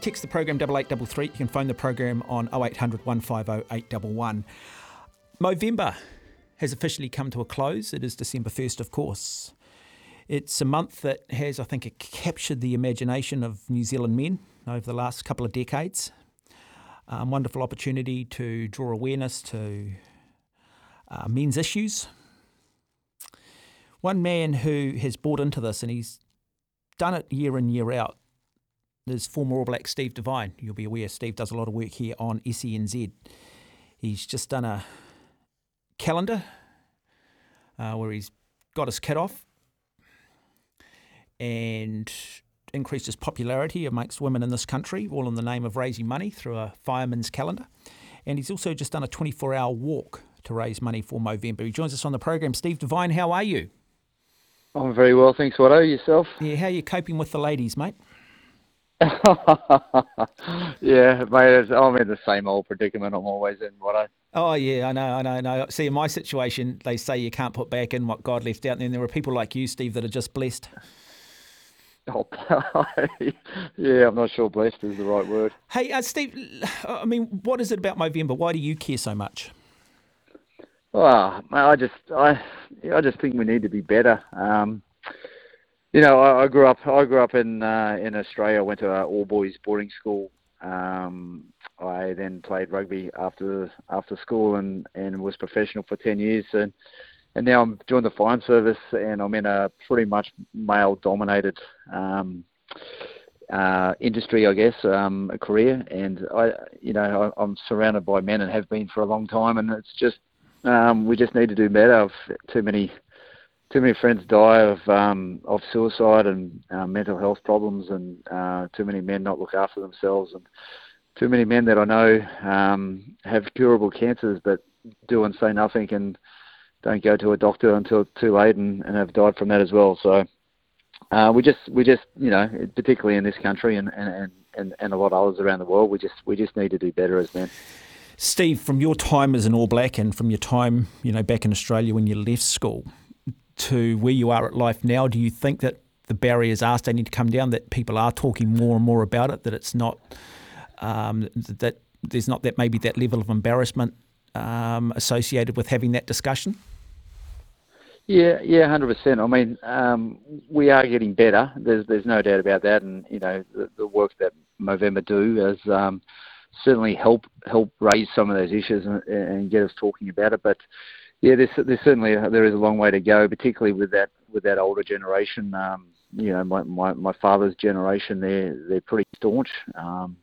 Text the program 8833. You can phone the program on 0800 150 811. Movember has officially come to a close. It is December 1st, of course. It's a month that has, I think, captured the imagination of New Zealand men over the last couple of decades. Um, wonderful opportunity to draw awareness to uh, men's issues. One man who has bought into this and he's done it year in, year out is former All Black Steve Devine. You'll be aware Steve does a lot of work here on SENZ. He's just done a calendar uh, where he's got his kit off and increased his popularity amongst women in this country, all in the name of raising money through a fireman's calendar. And he's also just done a 24 hour walk to raise money for Movember. He joins us on the program. Steve Devine, how are you? I'm very well, thanks, What Watto. Yourself? Yeah, how are you coping with the ladies, mate? yeah, mate, I'm in the same old predicament I'm always in, Watto. Oh yeah, I know, I know, I know. See, in my situation, they say you can't put back in what God left out, and then there are people like you, Steve, that are just blessed. Oh, yeah, I'm not sure blessed is the right word. Hey, uh, Steve, I mean, what is it about Movember? Why do you care so much? Well, mate, I just, I, I just think we need to be better. Um, you know, I, I grew up, I grew up in uh, in Australia. Went to an all boys boarding school. Um, I then played rugby after after school and, and was professional for ten years. And and now I'm doing the fire service, and I'm in a pretty much male dominated um, uh, industry, I guess, um, a career. And I, you know, I, I'm surrounded by men and have been for a long time. And it's just um, we just need to do better. I've, too many too many friends die of um, of suicide and uh, mental health problems, and uh, too many men not look after themselves, and too many men that I know um, have curable cancers but do and say nothing and don't go to a doctor until too late and, and have died from that as well. So uh, we just we just you know particularly in this country and, and, and, and a lot of others around the world we just we just need to do better as men. Steve, from your time as an All Black and from your time you know back in Australia when you left school to where you are at life now, do you think that the barriers are starting to come down? That people are talking more and more about it? That it's not um, that there's not that maybe that level of embarrassment um, associated with having that discussion? Yeah, yeah, hundred percent. I mean, um, we are getting better. There's there's no doubt about that, and you know the, the work that Movember do has um, certainly help help raise some of those issues and, and get us talking about it. But yeah, there's, there's certainly a, there is a long way to go, particularly with that with that older generation. Um, you know, my, my my father's generation, they're they're pretty staunch. Um,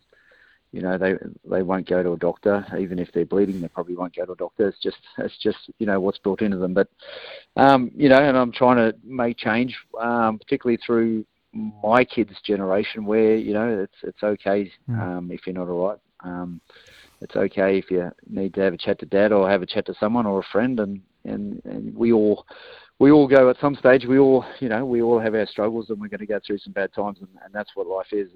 you know, they they won't go to a doctor, even if they're bleeding. They probably won't go to a doctor. It's just it's just you know what's built into them. But um, you know, and I'm trying to make change, um, particularly through my kids' generation, where you know it's it's okay um, if you're not all right. Um, it's okay if you need to have a chat to dad or have a chat to someone or a friend, and and, and we all we all go at some stage. We all, you know, we all have our struggles, and we're going to go through some bad times, and, and that's what life is.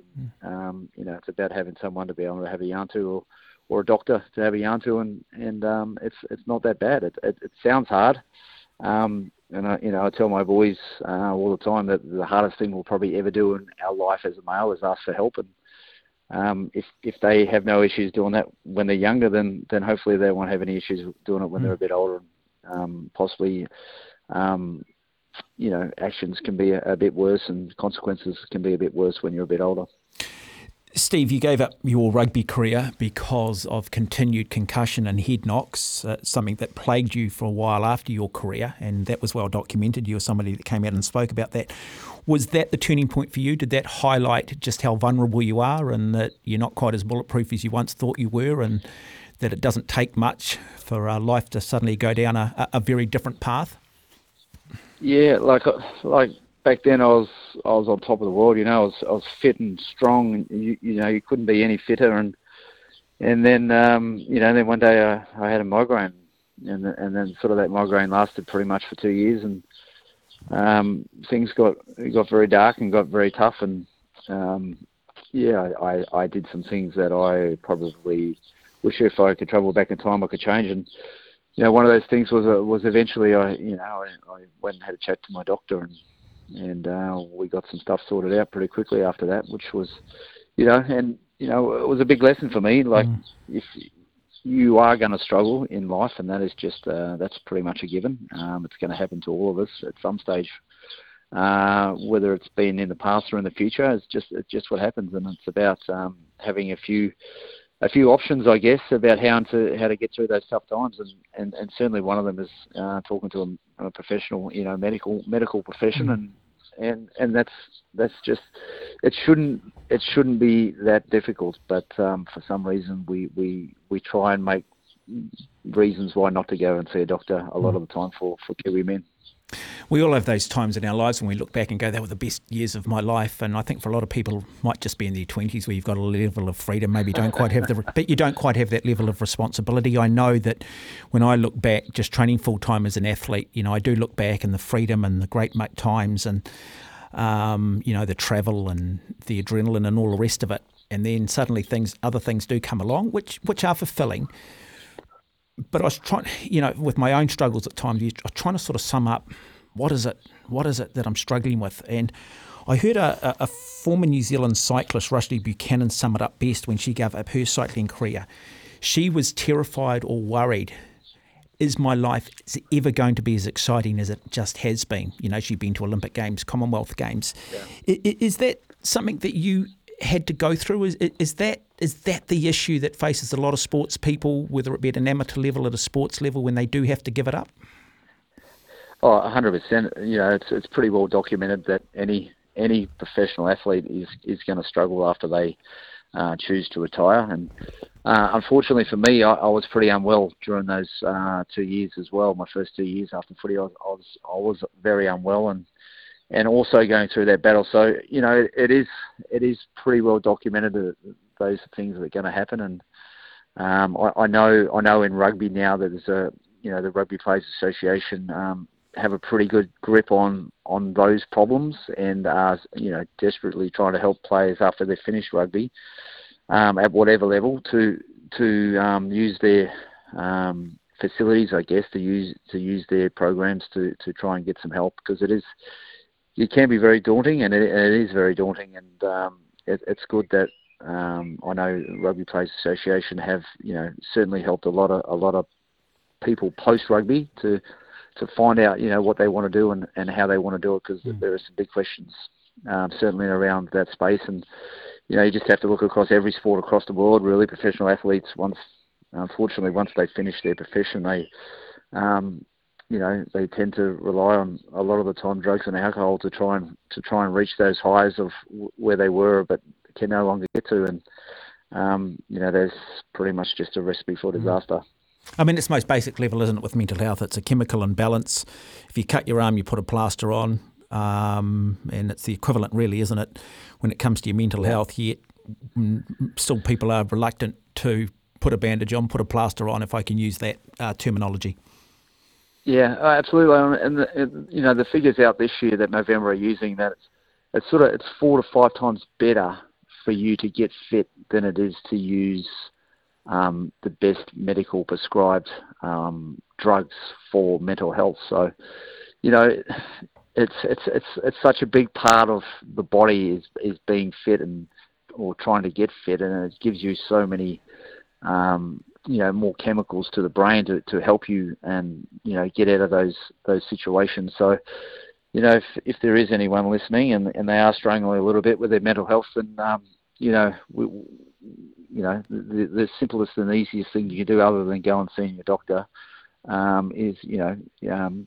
And, um, you know, it's about having someone to be able to have a yarn to, or, or a doctor to have a yarn to, and and um, it's it's not that bad. It it, it sounds hard, um, and I, you know, I tell my boys uh, all the time that the hardest thing we'll probably ever do in our life as a male is ask for help, and um, if if they have no issues doing that when they're younger, then then hopefully they won't have any issues doing it when they're a bit older, and um, possibly um, you know, actions can be a, a, bit worse and consequences can be a bit worse when you're a bit older. Steve, you gave up your rugby career because of continued concussion and head knocks, uh, something that plagued you for a while after your career, and that was well documented. You were somebody that came out and spoke about that. Was that the turning point for you? Did that highlight just how vulnerable you are and that you're not quite as bulletproof as you once thought you were, and that it doesn't take much for uh, life to suddenly go down a, a very different path? Yeah, like like back then I was I was on top of the world. You know, I was I was fit and strong. And you, you know, you couldn't be any fitter. And and then um, you know, then one day I, I had a migraine, and and then sort of that migraine lasted pretty much for two years, and um, things got got very dark and got very tough. And um, yeah, I I did some things that I probably wish if I could travel back in time I could change. And you know, one of those things was uh, was eventually I you know I, I went and had a chat to my doctor and and uh, we got some stuff sorted out pretty quickly after that, which was, you know, and you know, it was a big lesson for me. Like, mm. if you are going to struggle in life, and that is just uh, that's pretty much a given. Um, it's going to happen to all of us at some stage, uh, whether it's been in the past or in the future. It's just it's just what happens, and it's about um, having a few a few options, I guess, about how to how to get through those tough times, and, and, and certainly one of them is uh, talking to a, a, professional, you know, medical medical profession, mm. and and and that's that's just it shouldn't it shouldn't be that difficult, but um, for some reason we, we we try and make reasons why not to go and see a doctor a lot of the time for for Kiwi men. We all have those times in our lives when we look back and go, "That were the best years of my life." And I think for a lot of people, might just be in their twenties where you've got a level of freedom. Maybe don't quite have the, but you don't quite have that level of responsibility. I know that when I look back, just training full time as an athlete, you know, I do look back and the freedom and the great times and um, you know the travel and the adrenaline and all the rest of it. And then suddenly things, other things do come along, which which are fulfilling but I was trying, you know, with my own struggles at times, I was trying to sort of sum up what is it, what is it that I'm struggling with, and I heard a, a, former New Zealand cyclist, Rushlee Buchanan, sum it up best when she gave up her cycling career. She was terrified or worried. Is my life ever going to be as exciting as it just has been? You know, she'd been to Olympic Games, Commonwealth Games. Yeah. Is, is that something that you had to go through? Is, is that is that the issue that faces a lot of sports people, whether it be at an amateur level, at a sports level, when they do have to give it up? Oh, 100%. You know, it's it's pretty well documented that any any professional athlete is is going to struggle after they uh, choose to retire. And uh, unfortunately for me, I, I, was pretty unwell during those uh, two years as well. My first two years after footy, I was I was, I was very unwell and and also going through that battle. So you know, it, is it is pretty well documented that those things that are going to happen. And um, I, I, know I know in rugby now that there's a you know the Rugby Players Association um, have a pretty good grip on on those problems and are you know desperately trying to help players after they've finished rugby um, at whatever level to to um, use their um, facilities, I guess, to use to use their programs to, to try and get some help because it is it can be very daunting and it, it is very daunting and um, it, it's good that um, I know Rugby Players Association have, you know, certainly helped a lot of a lot of people post rugby to to find out, you know, what they want to do and, and how they want to do it because mm. there are some big questions um, certainly around that space and you know you just have to look across every sport across the world. Really, professional athletes once, unfortunately, once they finish their profession, they um, you know they tend to rely on a lot of the time drugs and alcohol to try and to try and reach those highs of where they were, but can no longer get to. And, um, you know, there's pretty much just a recipe for mm. disaster. I mean, it's most basic level, isn't it, with mental health? It's a chemical imbalance. If you cut your arm, you put a plaster on, um, and it's the equivalent, really, isn't it, when it comes to your mental health? Yet, mm, still, people are reluctant to put a bandage on, put a plaster on, if I can use that uh, terminology. Yeah, absolutely. And the, you know, the figures out this year that Movember are using that it's, it's sort of it's four to five times better for you to get fit than it is to use um, the best medical prescribed um, drugs for mental health. So, you know, it's it's it's it's such a big part of the body is is being fit and or trying to get fit, and it gives you so many. Um, you know more chemicals to the brain to, to help you and you know get out of those those situations. So you know, if, if there is anyone listening and, and they are struggling a little bit with their mental health, then um, you know, we, you know, the, the simplest and easiest thing you can do, other than go and see your doctor, um, is you know um,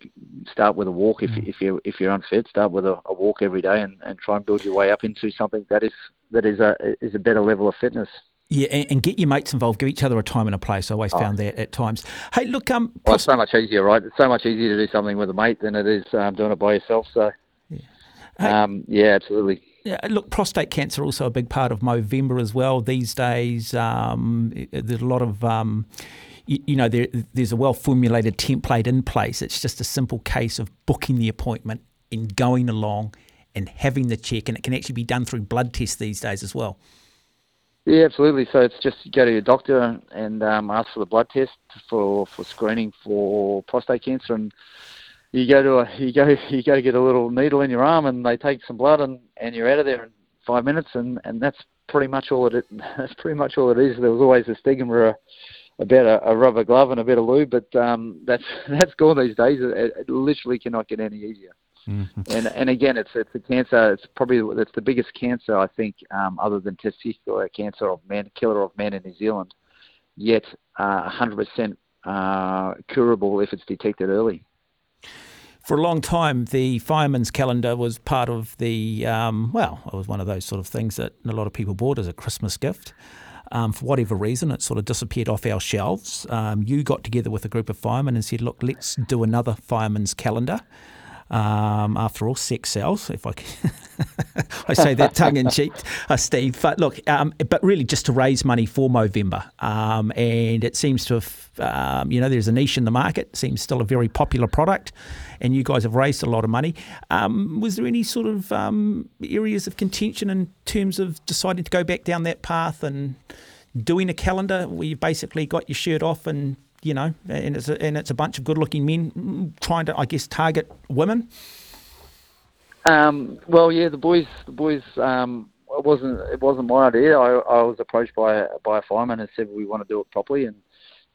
start with a walk if if you if you're unfit, start with a, a, walk every day and, and try and build your way up into something that is that is a is a better level of fitness. Yeah, and, and, get your mates involved. Give each other a time and a place. I always oh. found that at times. Hey, look, um, well, it's so much easier, right? It's so much easier to do something with a mate than it is um, doing it by yourself. So, yeah, hey, um, yeah absolutely. Yeah, look, prostate cancer also a big part of Movember as well these days. Um, there's a lot of um, you, you know, there, there's a well formulated template in place. It's just a simple case of booking the appointment and going along and having the check, and it can actually be done through blood tests these days as well. Yeah, absolutely. So it's just go to your doctor and um, ask for the blood test for, for screening for prostate cancer, and you go to a, you go you go to get a little needle in your arm, and they take some blood, and, and you're out of there in five minutes, and, and that's pretty much all it that's pretty much all it is. There was always a stigma about a, a rubber glove and a bit of lube, but um, that's that's gone these days. It, it literally cannot get any easier. Mm-hmm. And and again, it's it's a cancer. It's probably it's the biggest cancer I think, um, other than testicular cancer of men, killer of men in New Zealand. Yet, uh, 100% uh, curable if it's detected early. For a long time, the fireman's calendar was part of the um, well, it was one of those sort of things that a lot of people bought as a Christmas gift. Um, for whatever reason, it sort of disappeared off our shelves. Um, you got together with a group of firemen and said, look, let's do another fireman's calendar. Um, after all, sex sells. If I I say that tongue in cheek, uh, Steve. But look, um, but really just to raise money for Movember, um, and it seems to have, um, you know, there's a niche in the market. Seems still a very popular product, and you guys have raised a lot of money. Um, was there any sort of um, areas of contention in terms of deciding to go back down that path and doing a calendar where you basically got your shirt off and you know, and it's a, and it's a bunch of good-looking men trying to, I guess, target women. Um, well, yeah, the boys, the boys. Um, it wasn't it wasn't my idea. I, I was approached by by a fireman and said we want to do it properly and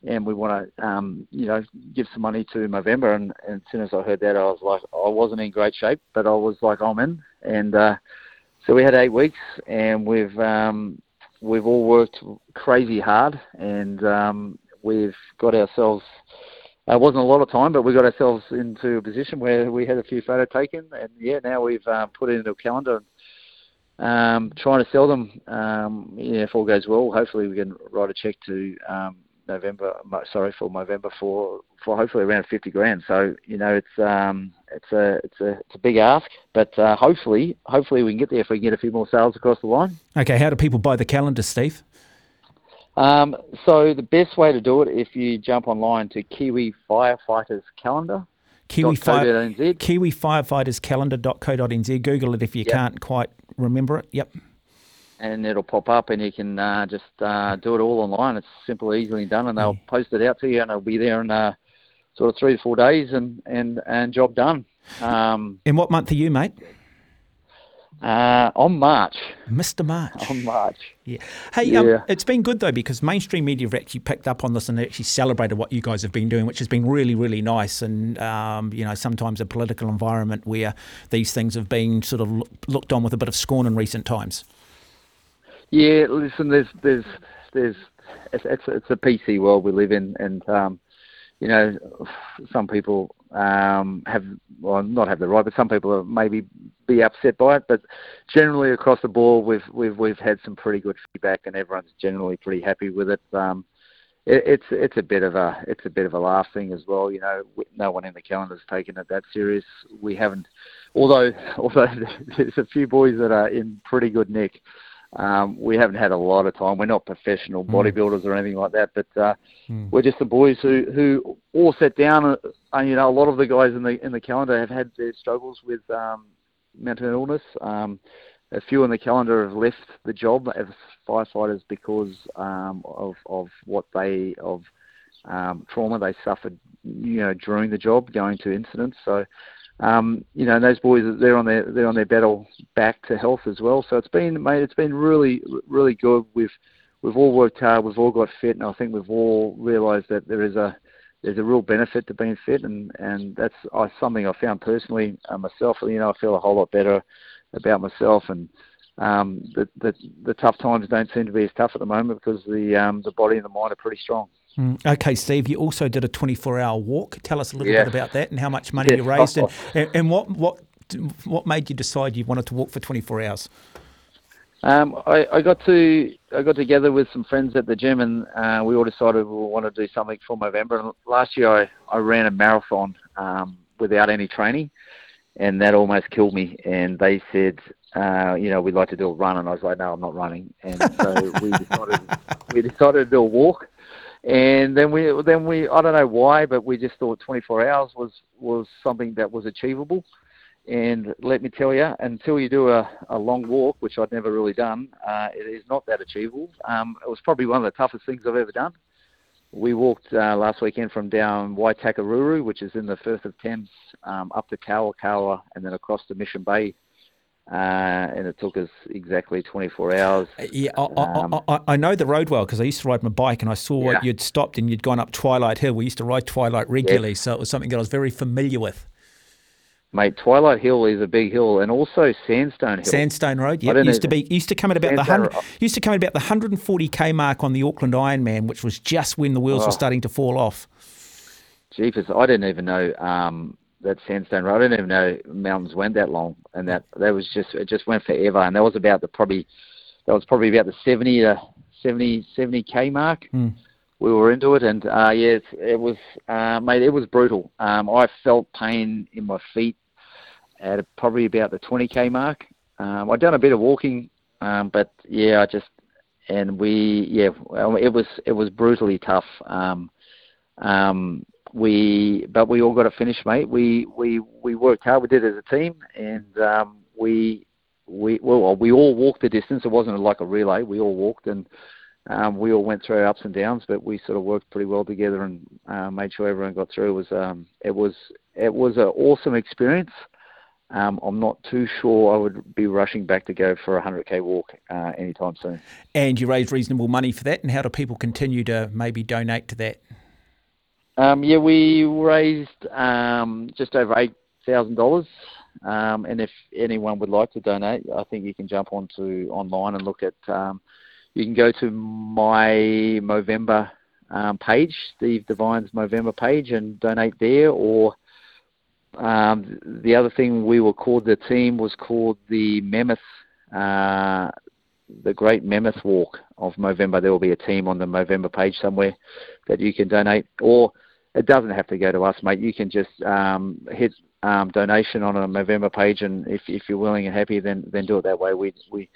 and we want to um, you know give some money to Movember. And, and as soon as I heard that, I was like, I wasn't in great shape, but I was like, I'm in. And uh, so we had eight weeks, and we've um, we've all worked crazy hard, and um, we've got ourselves. It uh, wasn't a lot of time, but we got ourselves into a position where we had a few photos taken, and yeah, now we've um, put it into a calendar. Um, trying to sell them. Um, yeah, if all goes well, hopefully we can write a check to um, November. Sorry for Movember for for hopefully around fifty grand. So you know it's um it's a it's a it's a big ask, but uh, hopefully hopefully we can get there if we can get a few more sales across the line. Okay, how do people buy the calendar, Steve? Um, so the best way to do it if you jump online to Kiwi Firefighters Calendar. Kiwi, Fire, Kiwi Firefighters Calendar.co.nz. Google it if you yep. can't quite remember it. Yep. And it'll pop up, and you can uh, just uh, do it all online. It's simple, easily done, and they'll yeah. post it out to you, and it'll be there in uh, sort of three to four days, and and and job done. Um, in what month are you, mate? Uh, on March. Mr. March. On March. Yeah. Hey, um, yeah. Um, it's been good though because mainstream media have actually picked up on this and actually celebrated what you guys have been doing, which has been really, really nice. And um, you know, sometimes a political environment where these things have been sort of looked on with a bit of scorn in recent times. Yeah, listen, there's, there's, there's, it's, it's, it's a PC world we live in, and um, you know, some people um, have, well, not have the right, but some people maybe be upset by it. But generally across the board, we've we've we've had some pretty good feedback, and everyone's generally pretty happy with it. Um, it it's it's a bit of a it's a bit of a laugh thing as well. You know, no one in the calendar's taken it that serious. We haven't, although although there's a few boys that are in pretty good nick. Um, we haven't had a lot of time. We're not professional mm. bodybuilders or anything like that, but uh, mm. we're just the boys who, who all sat down. And, uh, you know, a lot of the guys in the in the calendar have had their struggles with um, mental illness. Um, a few in the calendar have left the job as firefighters because um, of of what they of um, trauma they suffered, you know, during the job, going to incidents. So um, you know, those boys they're on their they're on their battle back to health as well. So it's been mate, it's been really really good. We've we've all worked hard, we've all got fit, and I think we've all realised that there is a there's a real benefit to being fit, and and that's uh, something I found personally uh, myself. You know, I feel a whole lot better about myself, and um, the, the the tough times don't seem to be as tough at the moment because the um, the body and the mind are pretty strong. Mm. Okay, Steve, you also did a 24 hour walk. Tell us a little Yes. bit about that and how much money Yes. you raised and, and, and what, what, what made you decide you wanted to walk for 24 hours? Um, I, I got to I got together with some friends at the gym, and uh, we all decided we want to do something for Movember. And last year, I, I ran a marathon um, without any training, and that almost killed me. And they said, uh, you know, we'd like to do a run, and I was like, no, I'm not running. And so we decided we decided to do a walk. And then we then we I don't know why, but we just thought 24 hours was was something that was achievable. And let me tell you, until you do a, a long walk, which I'd never really done, uh, it is not that achievable. Um, it was probably one of the toughest things I've ever done. We walked uh, last weekend from down Waitakaruru, which is in the Firth of Thames, um, up to Kawakawa, and then across to Mission Bay. Uh, and it took us exactly 24 hours. Yeah, I, Um, I, I, I know the road well because I used to ride my bike and I saw Yeah. you'd stopped and you'd gone up Twilight Hill. We used to ride Twilight regularly, so it was something that I was very familiar with. Mate, Twilight Hill is a big hill, and also Sandstone Hill. Sandstone Road, yeah, used to be used to come at about the hundred, used to come at about the 140k mark on the Auckland Ironman, which was just when the wheels Oh. were starting to fall off. Jeepers, I didn't even know um, that Sandstone Road. I didn't even know mountains went that long, and that that was just it just went forever. And that was about the probably that was probably about the 70 to 70 70 k mark. Hmm. We were into it, and uh, yeah, it, it was uh, mate, it was brutal. Um, I felt pain in my feet at probably about the 20 k mark. Um, I'd done a bit of walking, um, but yeah, I just and we yeah, it was it was brutally tough. Um, um, we but we all got to finish, mate. We we we worked hard. We did it as a team, and um, we we well we all walked the distance. It wasn't like a relay. We all walked, and um, we all went through ups and downs, but we sort of worked pretty well together and uh, made sure everyone got through. It was um, it was it was an awesome experience. Um, I'm not too sure I would be rushing back to go for a 100k walk uh, anytime soon. And you raised reasonable money for that. And how do people continue to maybe donate to that? Um, yeah, we raised um, just over eight thousand dollars, um, and if anyone would like to donate, I think you can jump onto online and look at. Um, you can go to my Movember um, page, Steve Devine's Movember page, and donate there. Or the other thing we were called, the team was called the Mammoth, uh, the Great Mammoth Walk of Movember. There will be a team on the Movember page somewhere that you can donate, or it doesn't have to go to us, mate. You can just um, hit um, donation on a Movember page, and if, if you're willing and happy, then then do it that way. We we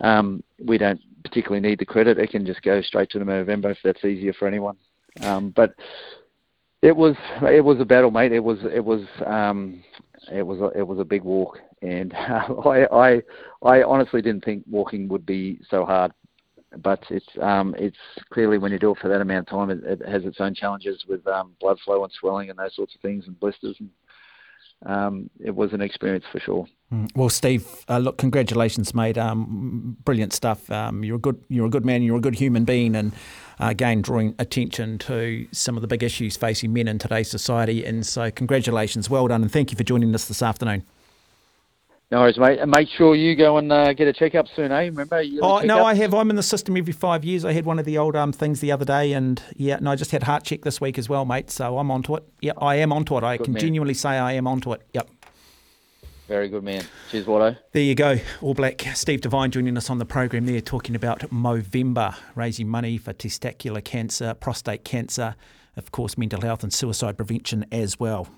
um, we don't particularly need the credit. It can just go straight to the Movember if that's easier for anyone. Um, but it was it was a battle, mate. It was it was um, it was a, it was a big walk, and I I I honestly didn't think walking would be so hard but it's um, it's clearly when you do it for that amount of time, it, it has its own challenges with um, blood flow and swelling and those sorts of things and blisters. And um, it was an experience for sure. Well, Steve, uh, look, congratulations, mate. Um, brilliant stuff. Um, you're a good, you're a good man. You're a good human being, and uh, again, drawing attention to some of the big issues facing men in today's society. And so, congratulations, well done, and thank you for joining us this afternoon. No worries, mate. And make sure you go and uh, get a checkup soon, eh? Remember? Oh no? I have. I'm in the system every five years. I had one of the old um things the other day, and yeah, and I just had heart check this week as well, mate. So I'm onto it. Yeah, I am onto it. I Good can man. genuinely say I am onto it. Yep. Very good, man. Cheers, Watto. There you go. All Black Steve Devine joining us on the program there, talking about Movember, raising money for testicular cancer, prostate cancer, of course, mental health and suicide prevention as well.